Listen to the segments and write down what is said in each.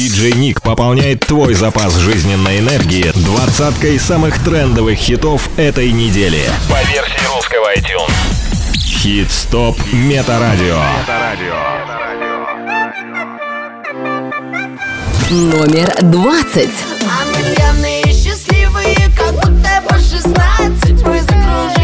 Диджей Ник пополняет твой запас жизненной энергии двадцаткой самых трендовых хитов этой недели. По версии русского iTunes. Хит-стоп Метарадио. Номер двадцать. А мы пьяные и счастливые, как будто по шестнадцать. Мы закружим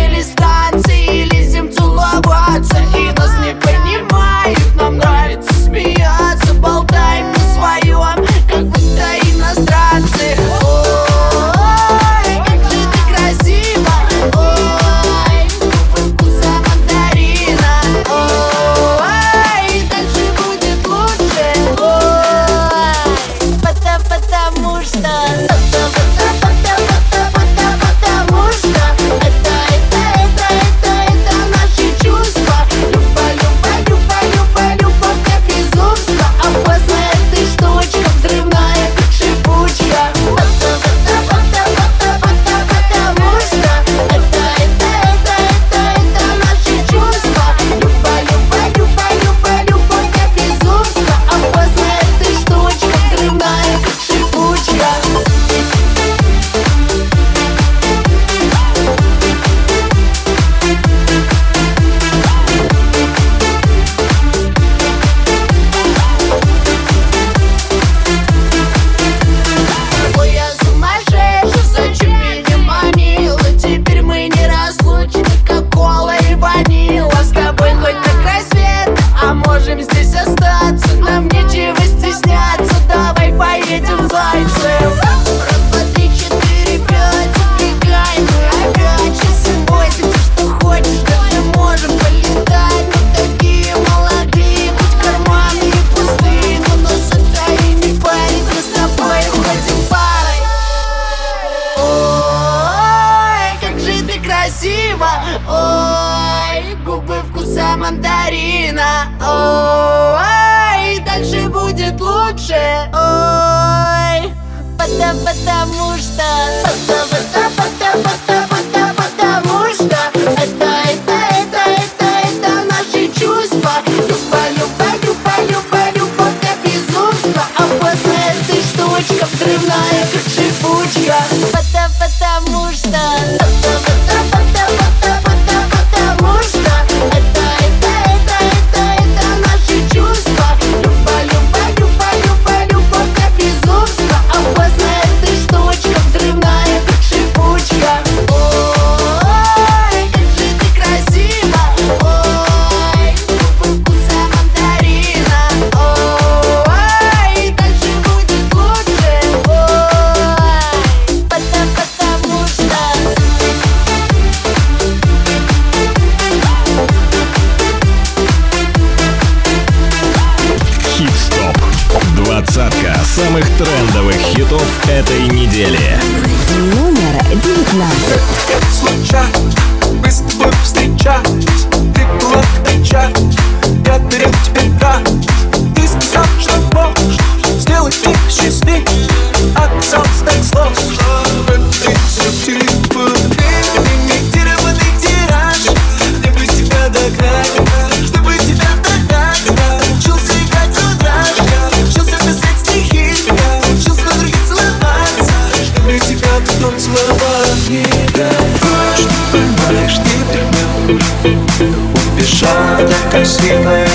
сильной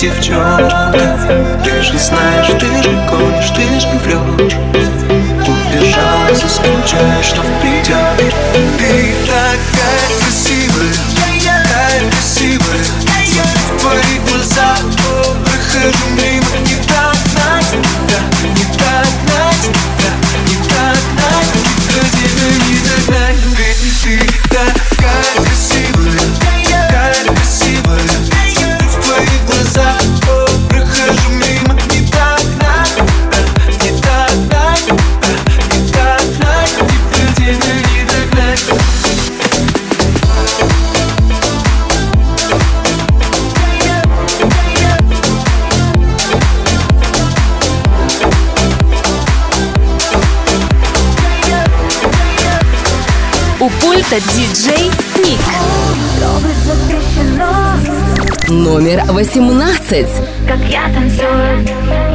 красивая пульта диджей Ник. Номер восемнадцать. Как я танцую.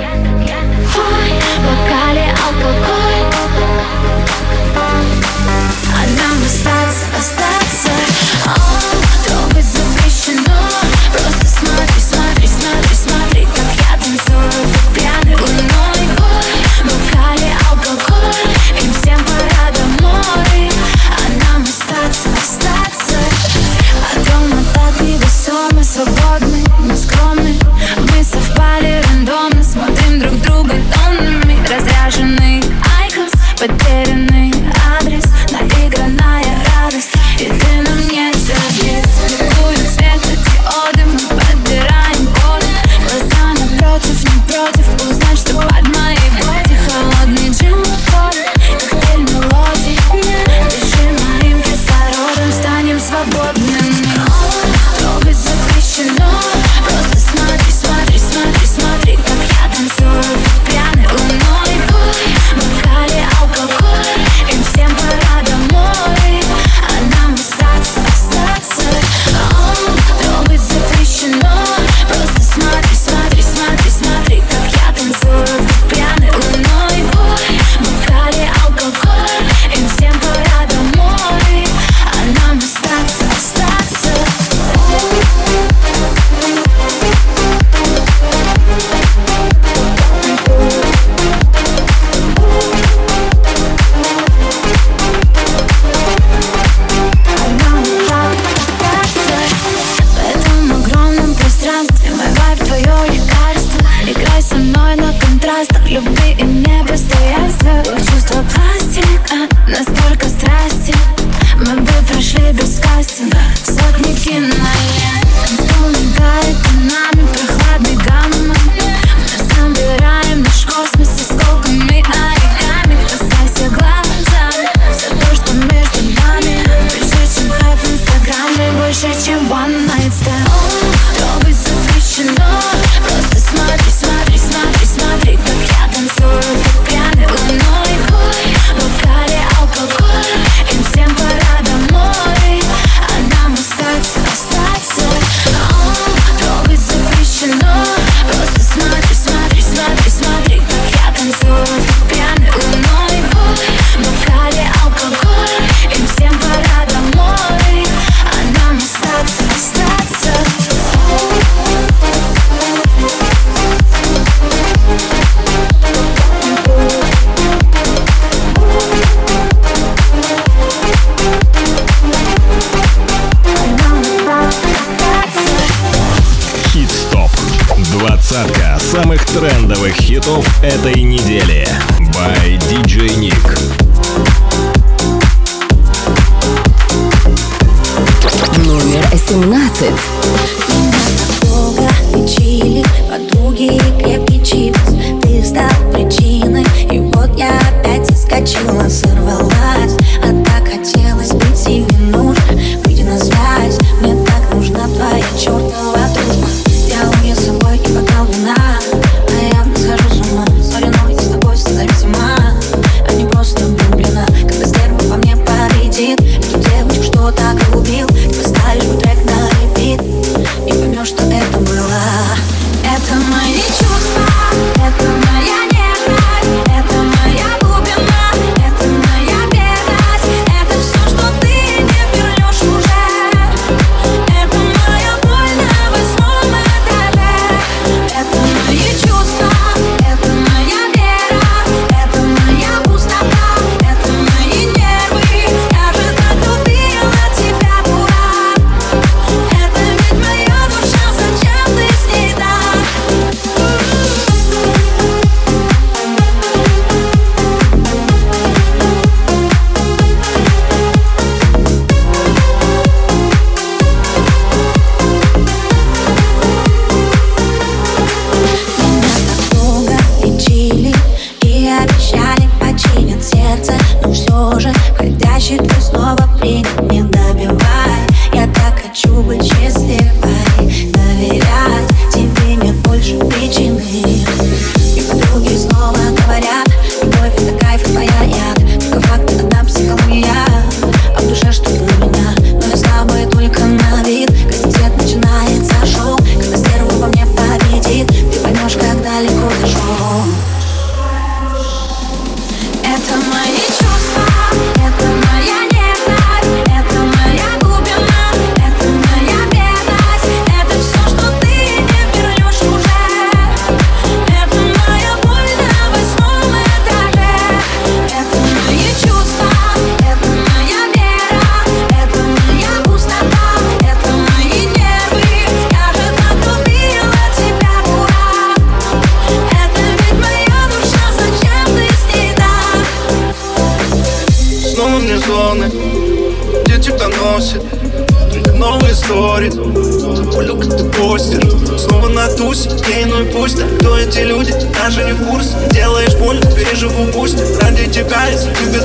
16. Пишем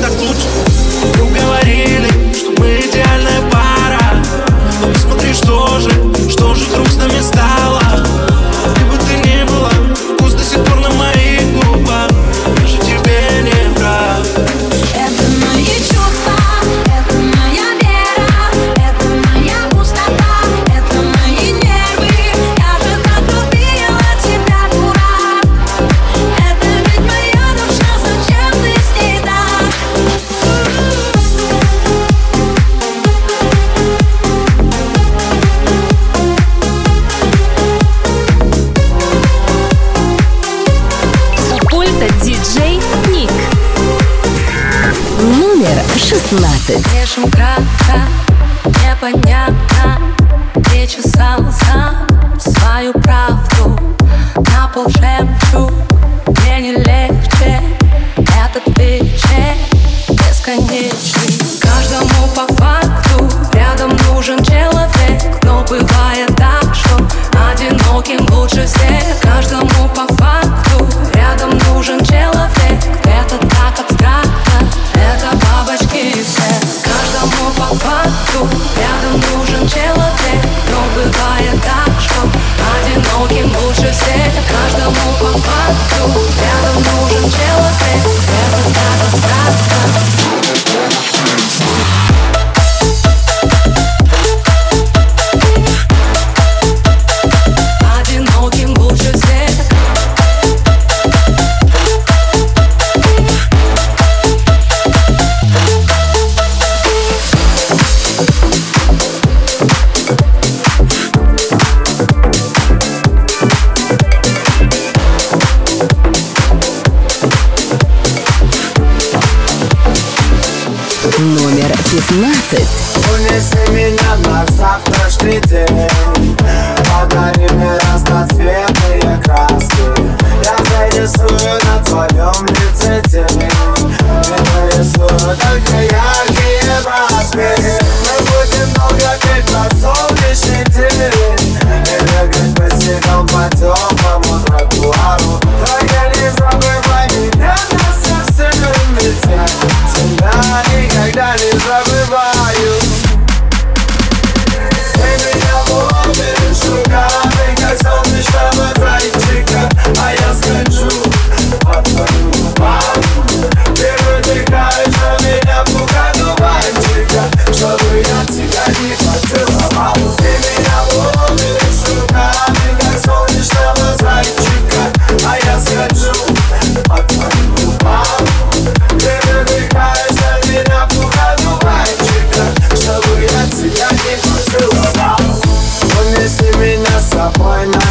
кратко,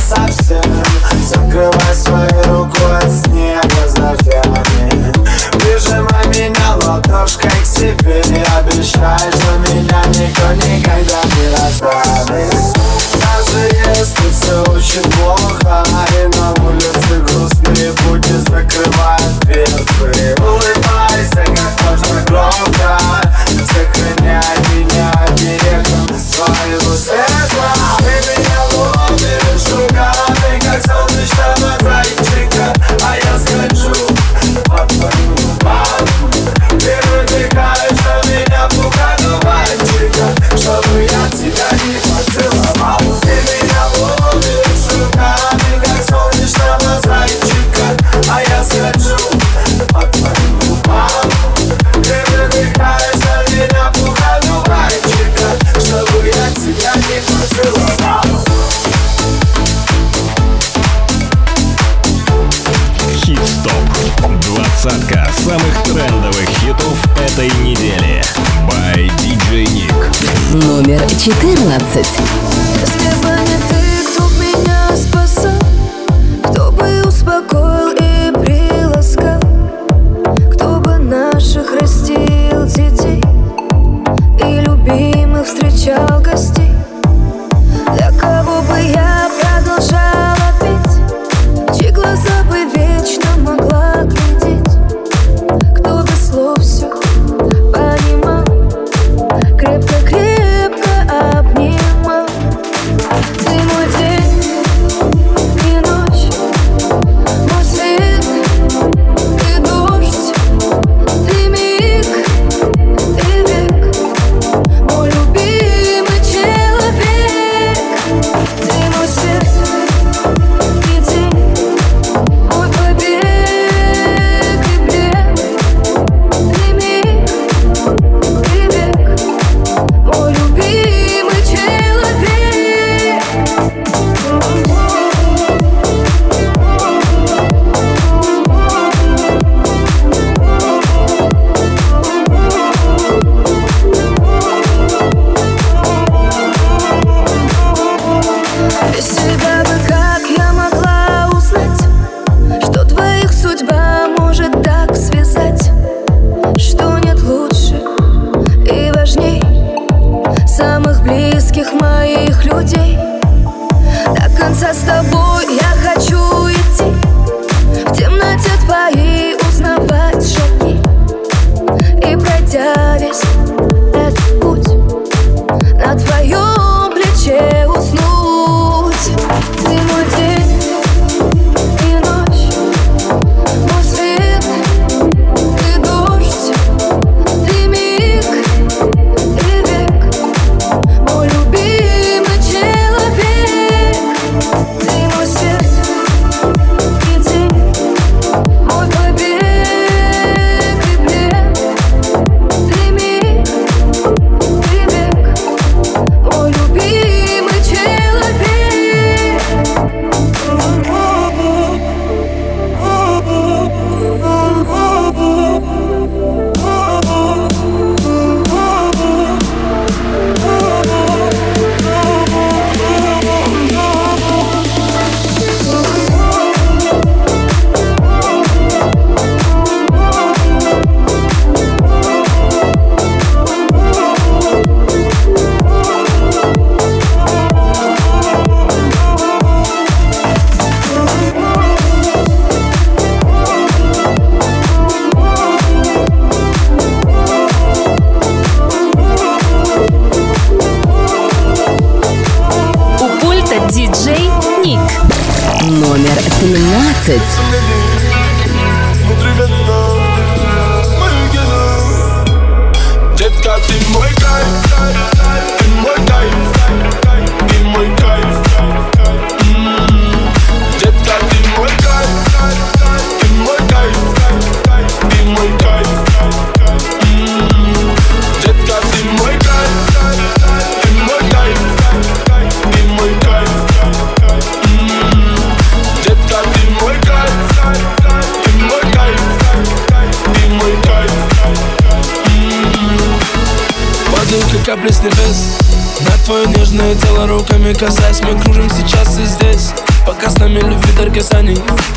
совсем. Закрывай свою руку от снега знавями Прижимай меня ладошкой к себе. Обещай, что меня никто никогда не оставит Даже если все очень плохо И на улице грустные пути закрывают дверцы. 14.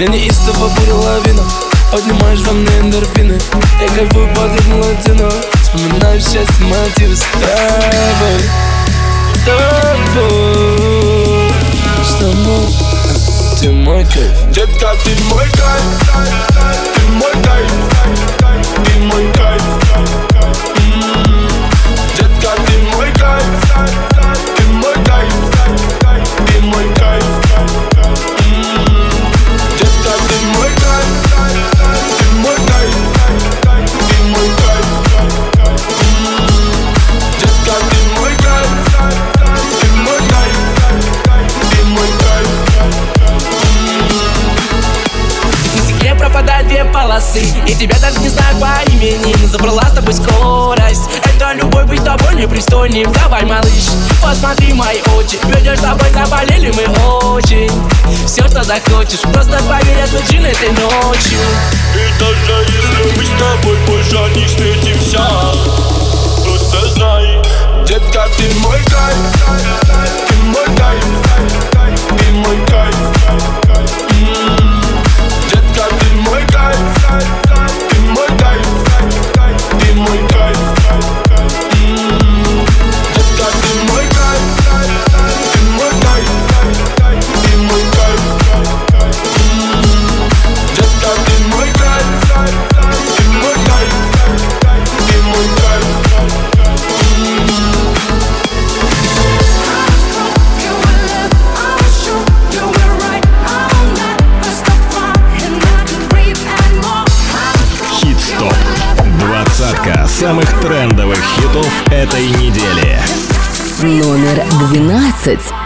Я неистово бурю лавину Поднимаешь во мне эндорфины. Я кайфую под ритм латино Вспоминаю счастье мотивы с тобой. Тобой. С тобой ну, Ты мой кайф? Детка, ты мой кайф. Ты мой кайф. улицы И тебя даже не знаю по имени. Забрала с тобой скорость. Это любовь быть с тобой непристойным Давай, малыш, посмотри мои очи. Ведь с тобой заболели мы очень. Все, что захочешь. Просто поверь, отключен этой ночью. И даже если мы с тобой больше не встретимся. Просто знай, детка, ты мой кайф. Ты мой кайф. Ты мой кайф. этой недели. Номер двенадцать.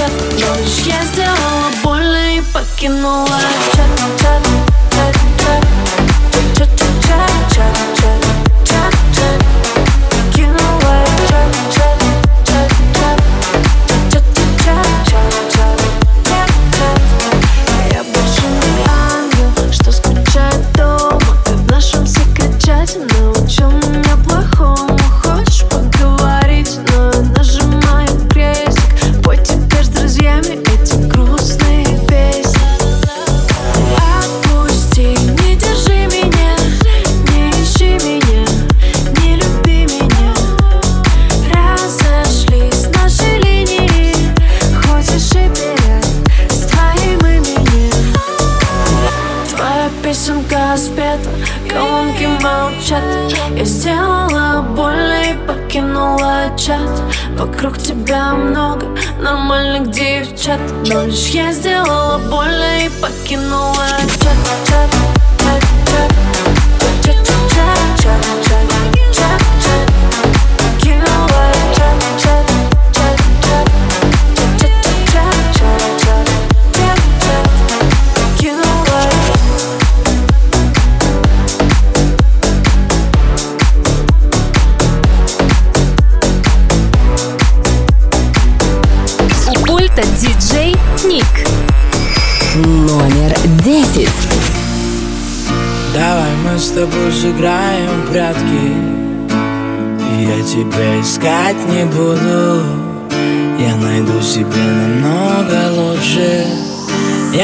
Девчат Но лишь я сделала больно и покинула чат, чат, чат,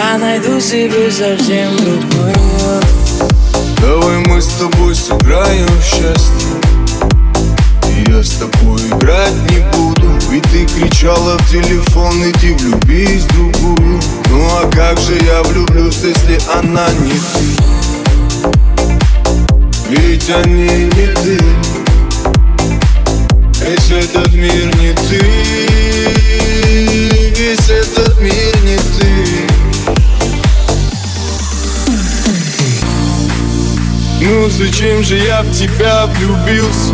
Я найду себе совсем другую. Давай мы с тобой сыграем в счастье. Я с тобой играть не буду Ведь ты кричала в телефон, иди влюбись в другую. Ну а как же я влюблюсь, если она не ты? Ведь они не ты. Весь этот мир не ты. Весь этот мир Ну зачем же я в тебя влюбился?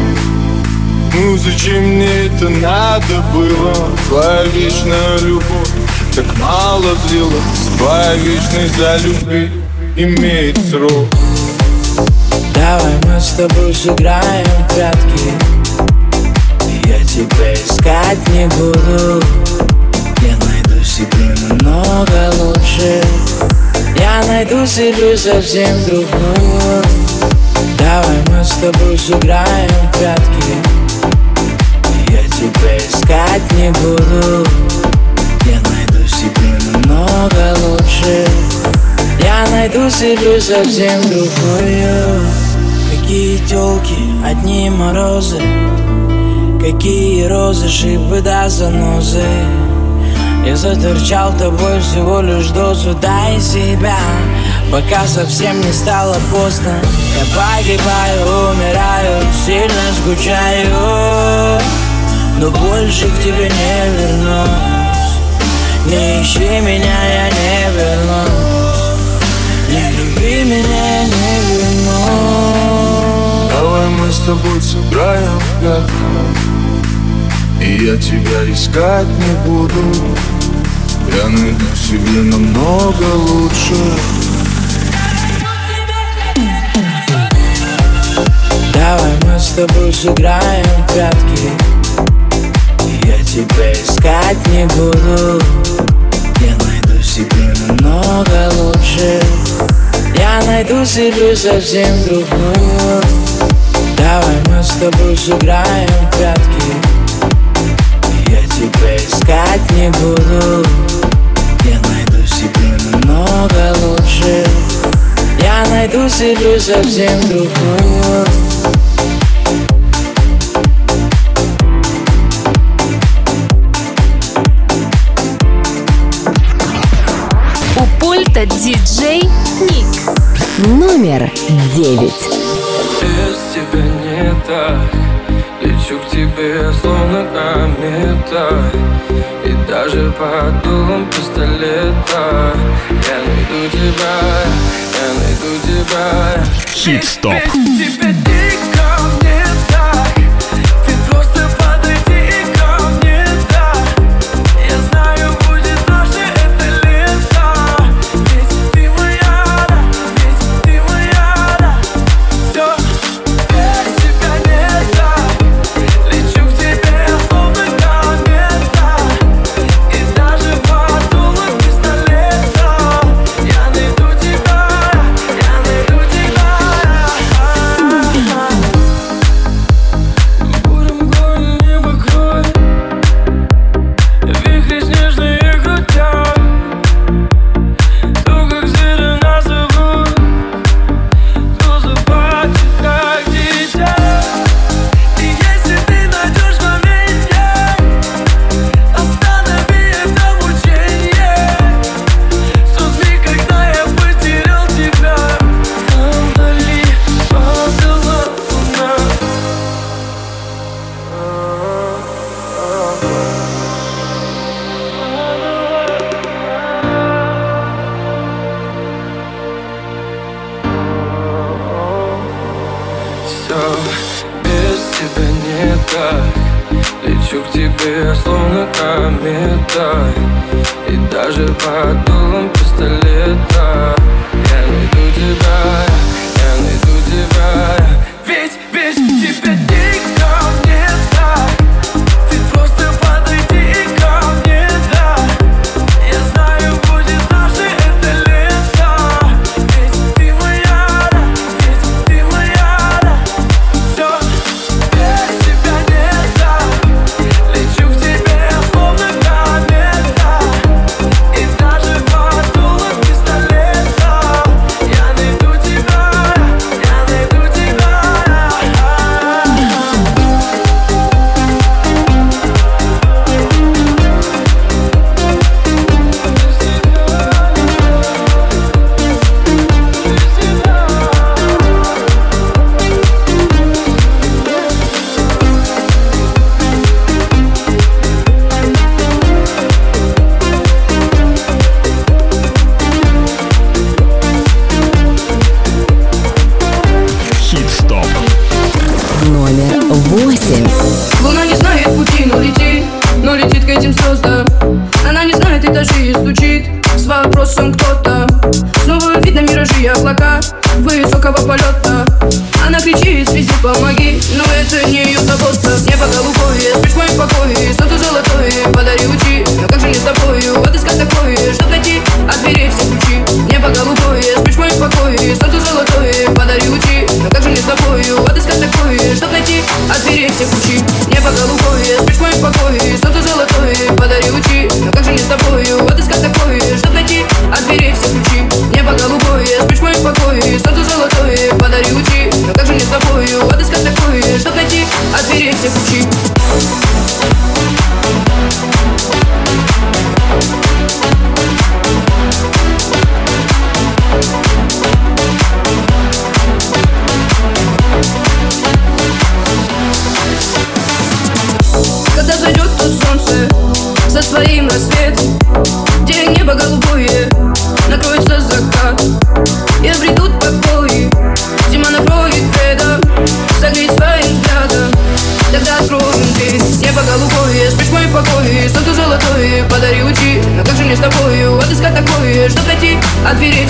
Ну зачем мне это надо было? Твоя вечная любовь так мало длилась. Твоя вечность за любви имеет срок. Давай мы с тобой сыграем в прятки. Я тебя искать не буду. Я найду себе намного лучше. Я найду себе совсем другую Давай мы с тобой сыграем в прятки. Я тебя искать не буду. Я найду себе намного лучше. Я найду себе совсем другую. Какие телки, одни морозы. Какие розы, шипы да занозы. Я заторчал тобой всего лишь дозу Дай себя, пока совсем не стало поздно. Я погибаю, умираю, сильно скучаю. Но больше к тебе не вернусь. Не ищи меня, я не вернусь. Не люби меня, не вернусь. Давай мы с тобой сыграем в И я тебя искать не буду. Я найду себе намного лучше с тобой сыграем в прятки. Я тебя искать не буду. Я найду себе намного лучше. Я найду себе совсем другую. Давай мы с тобой сыграем в прятки. Я тебя искать не буду. Я найду себе намного лучше. Я найду себе совсем другую Пульта диджей Ник. Номер девять. Без тебя не так Лечу к тебе словно комета И даже под дулом пистолета Я найду тебя, я найду тебя Хит-стоп. Без тебя дико 8. Луна не знает пути, но летит, но летит к этим звездам. Она не знает этажи и стучит с вопросом кто-то. Снова видно миражи и облака высокого полета. Она кричит, связи, помоги, но это не ее забота. Небо голубое, спишь мой покой, солнце золотое, подари учи. Но как же не с тобою, отыскать такое, что найти, а от дверей все ключи. Небо голубое, покой Солнце золотое подарю ти Но как же не с тобою отыскать такое Чтоб найти? От дверей все кучи, Небо голубое, спишь в моем покое Солнце золотое подарю ти Но как же не с тобой двери.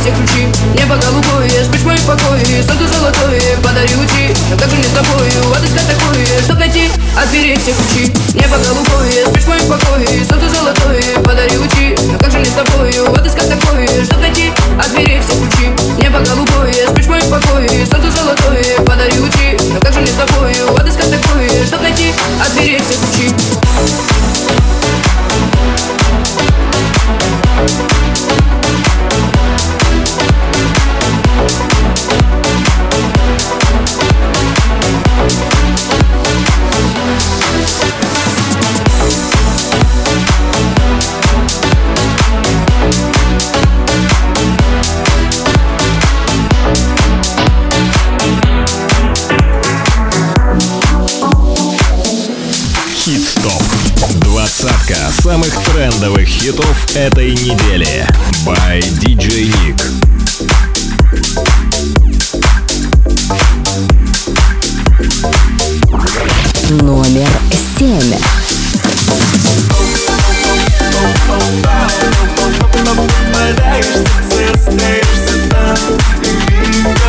самых трендовых хитов этой недели. By DJ Nick. номер семь. Стаешься, стаешься там, и видно,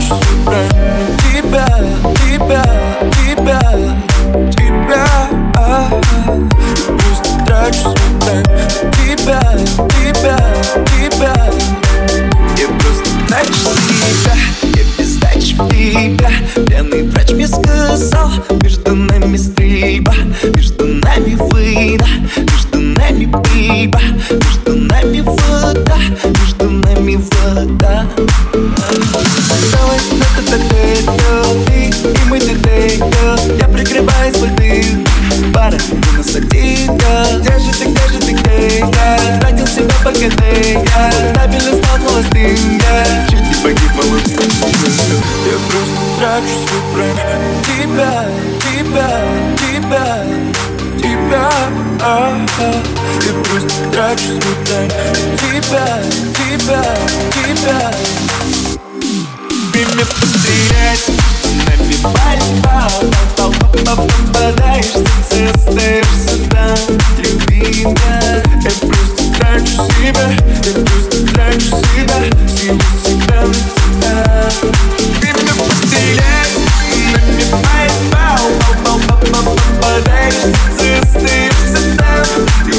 чувствую тебя, тебя, тебя, тебя Пусть трачу испытать Тебя, тебя, тебя. Время потерять Набивать балл Потом попадаешься Остаешься там Любимая Я просто трачу себя Я просто трачу себя Всего себя на тебя. Время потерять Набивать балл Попадаешься Остаешься там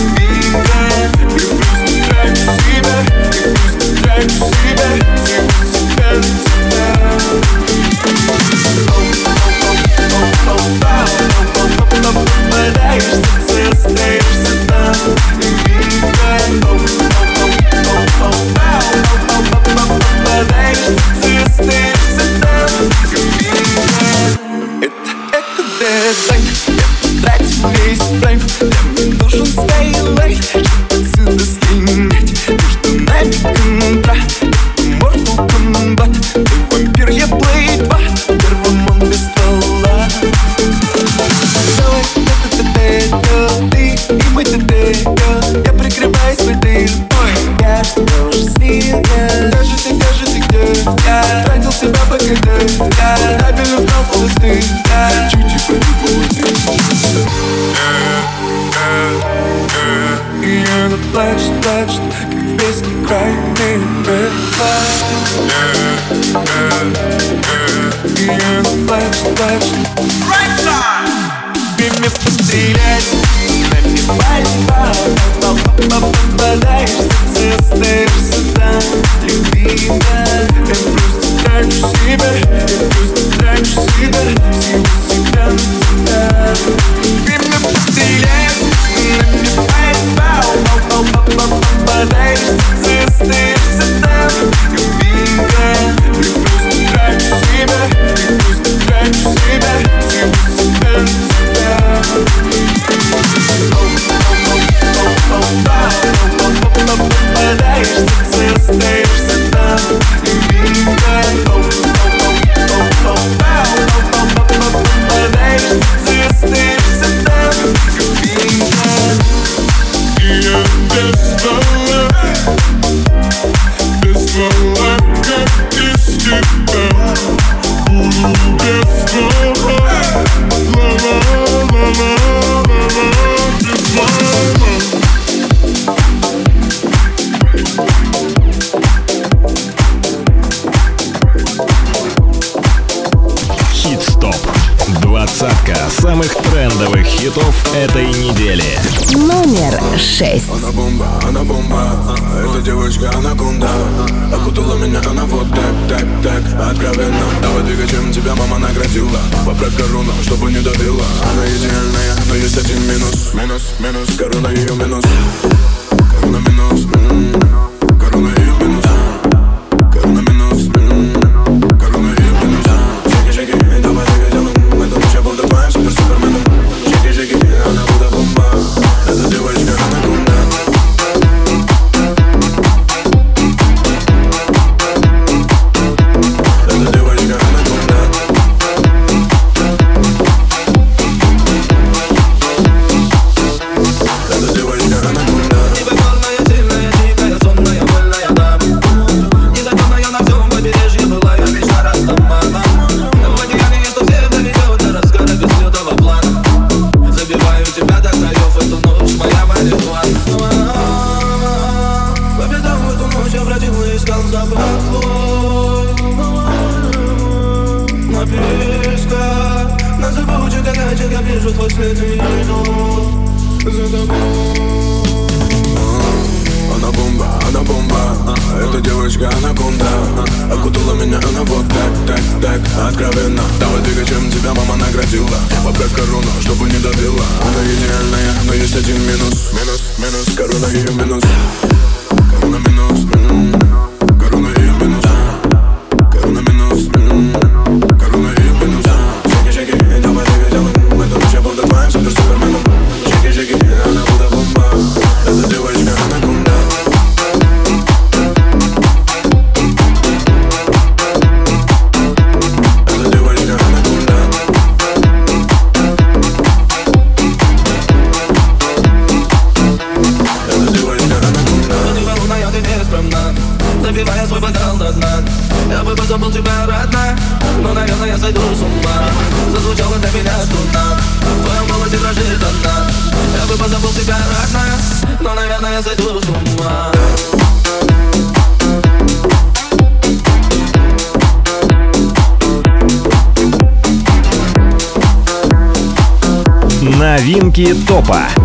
Топа.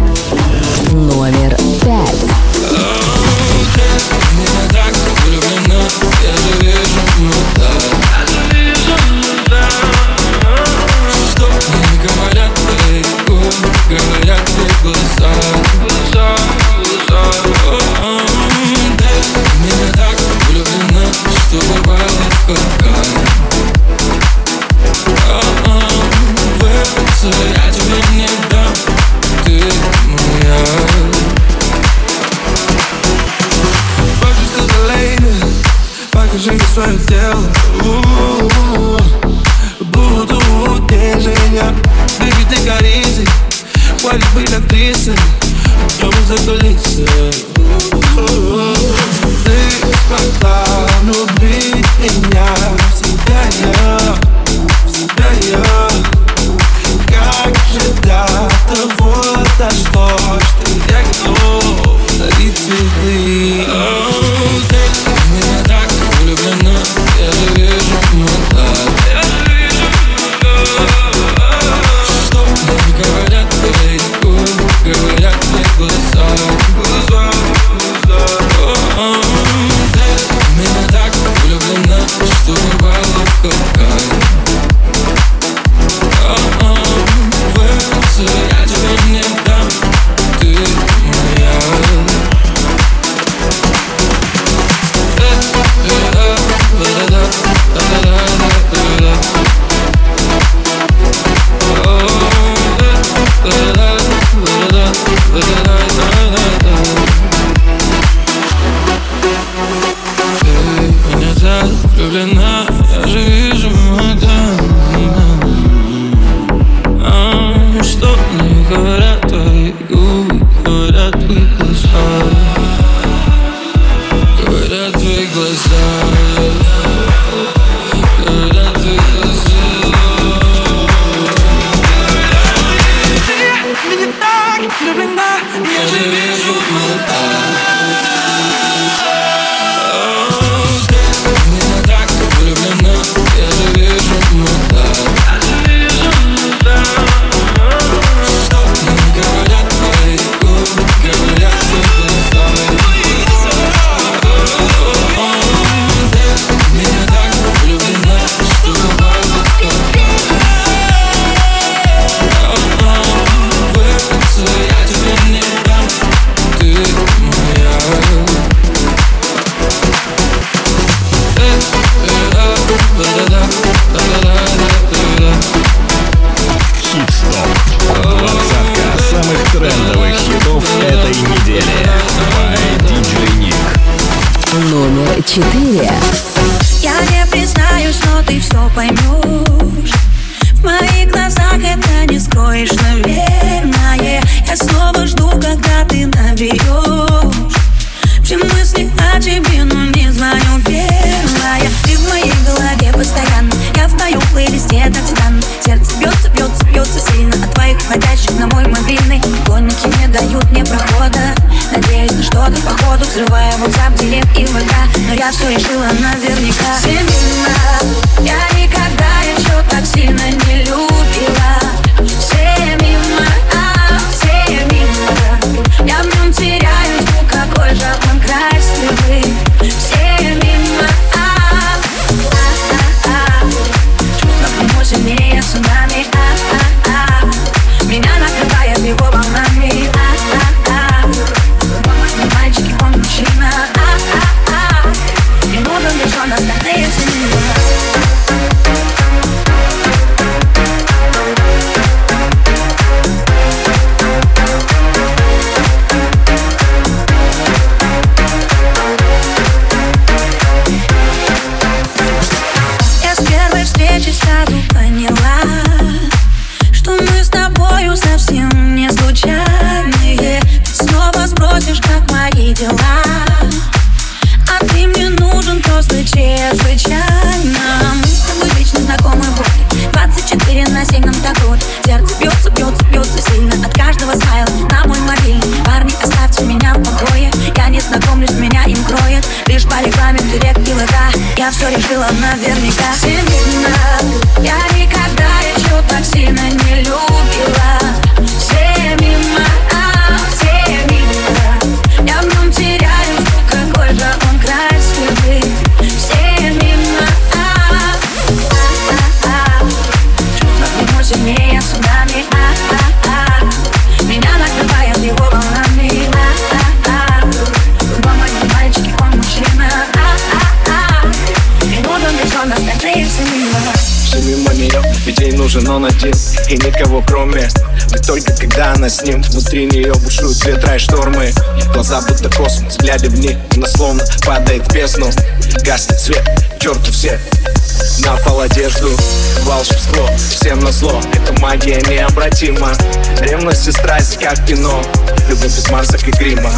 как кино. Любовь без масок и грима.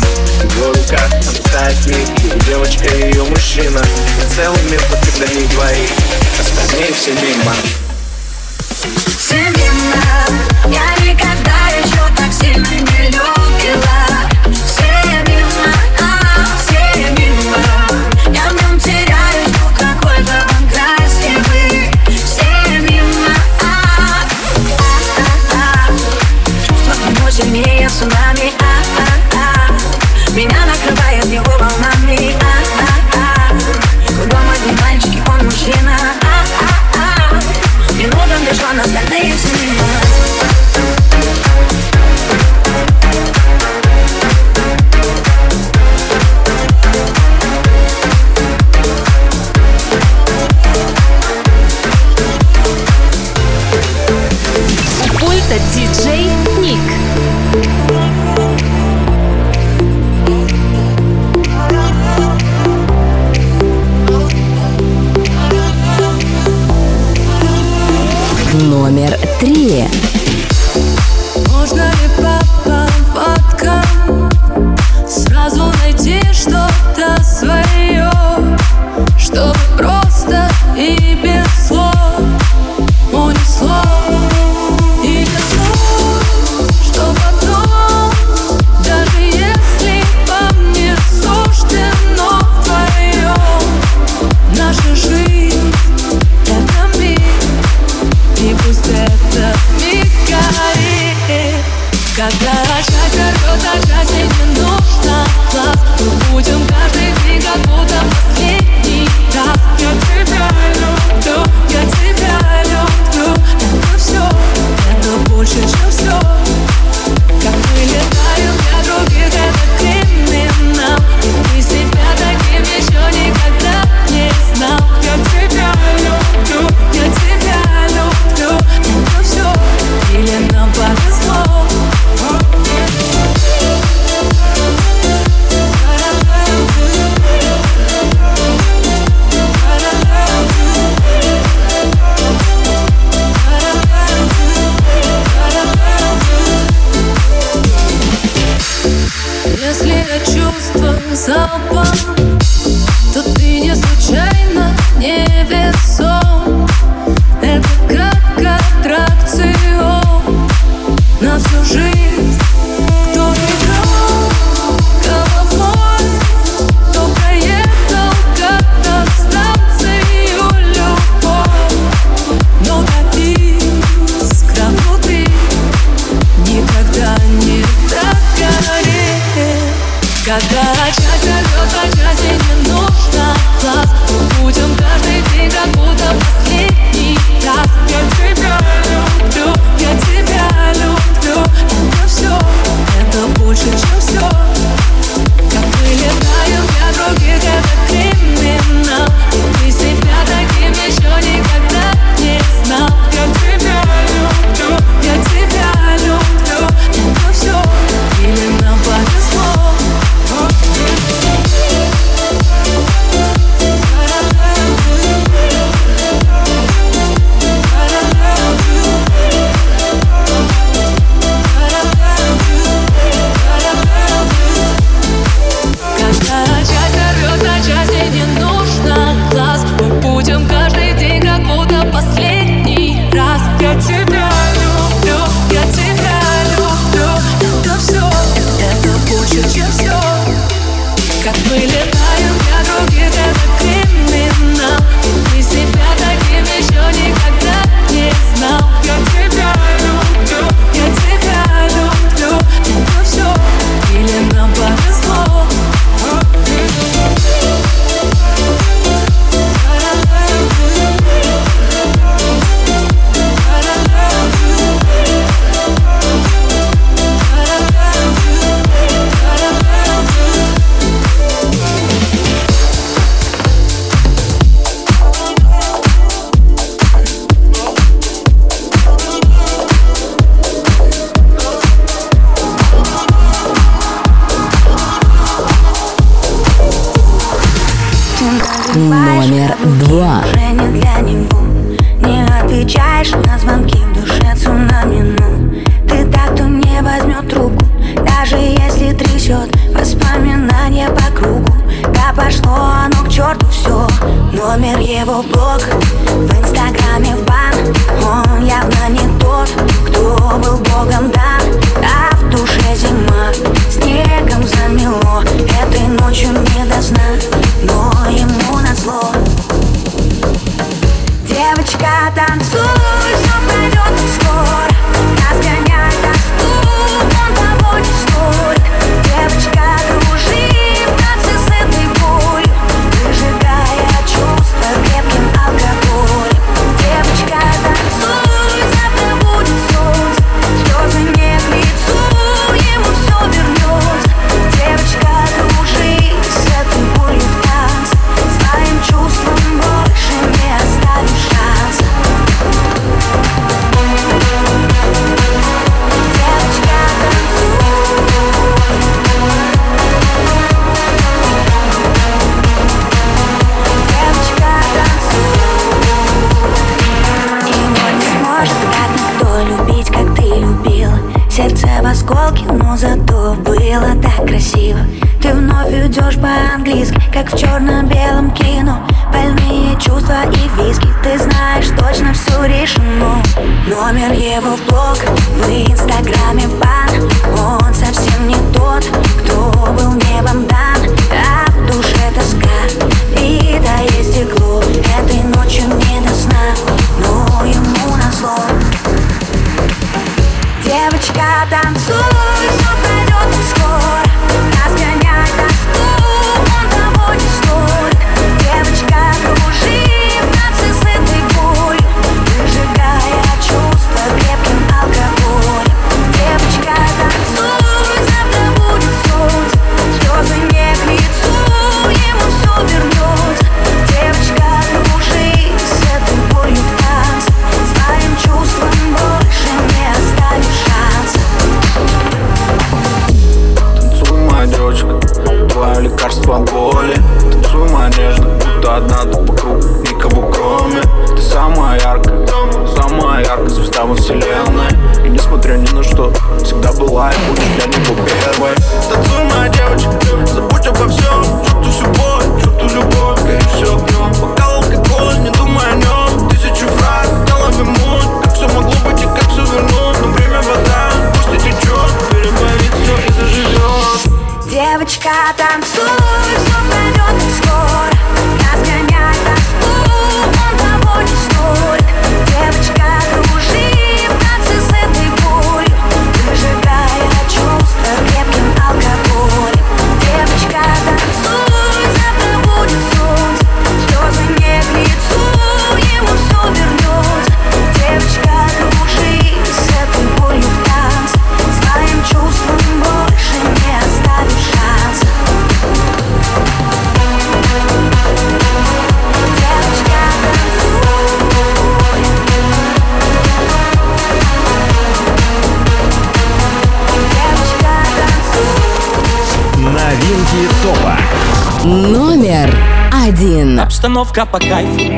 Его рука, она тает миг девочка и ее мужчина. И Целый мир под не двоих Остальные все мимо. Все мимо. Я никогда еще так сильно не любила. быстрее! обстановка по кайфу.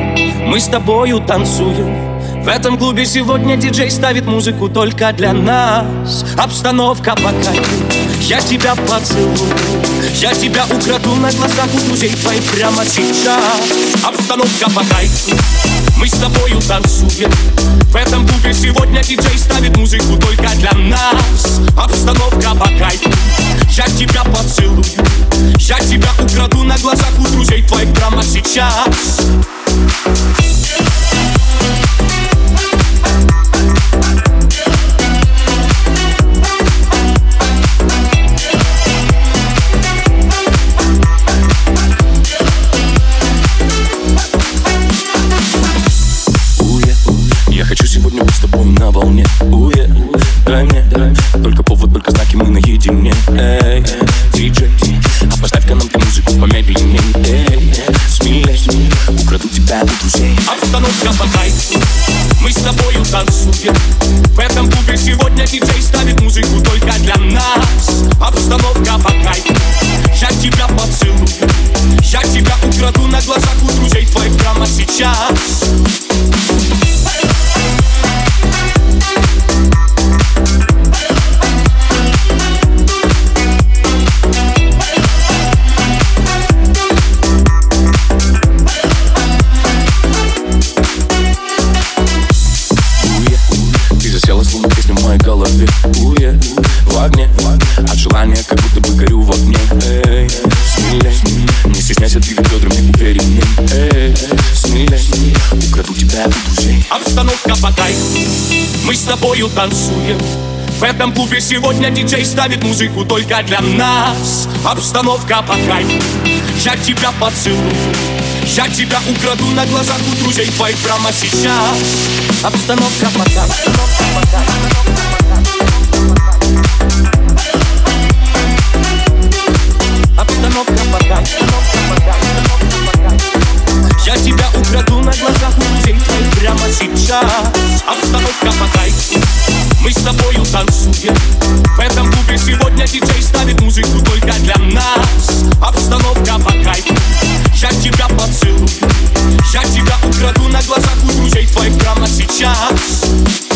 Мы с тобою танцуем. В этом клубе сегодня диджей ставит музыку только для нас. Обстановка по кайфу. Я тебя поцелую. Я тебя украду на глазах у друзей твоих прямо сейчас. Обстановка по кайфу. Мы с тобою танцуем. В этом клубе сегодня диджей ставит музыку только для нас. Обстановка по кайфу. Я тебя поцелую. Я тебя украду на глазах у друзей твоих прямо сейчас. Я хочу сегодня быть с тобой на волне. Уе, дай мне тобою танцуем. В этом клубе сегодня диджей ставит музыку только для нас. Обстановка по кайфу Я тебя поцелую. Я тебя украду на глазах у друзей твоих прямо сейчас. Обстановка по Обстановка по Я тебя украду на глазах у друзей, людей прямо сейчас. Хапатай, мы с тобою танцуем. В этом клубе сегодня диджей ставит музыку только для нас. Обстановка по кайфу. Я тебя поцелую. Я тебя украду на глазах у друзей твоих прямо сейчас.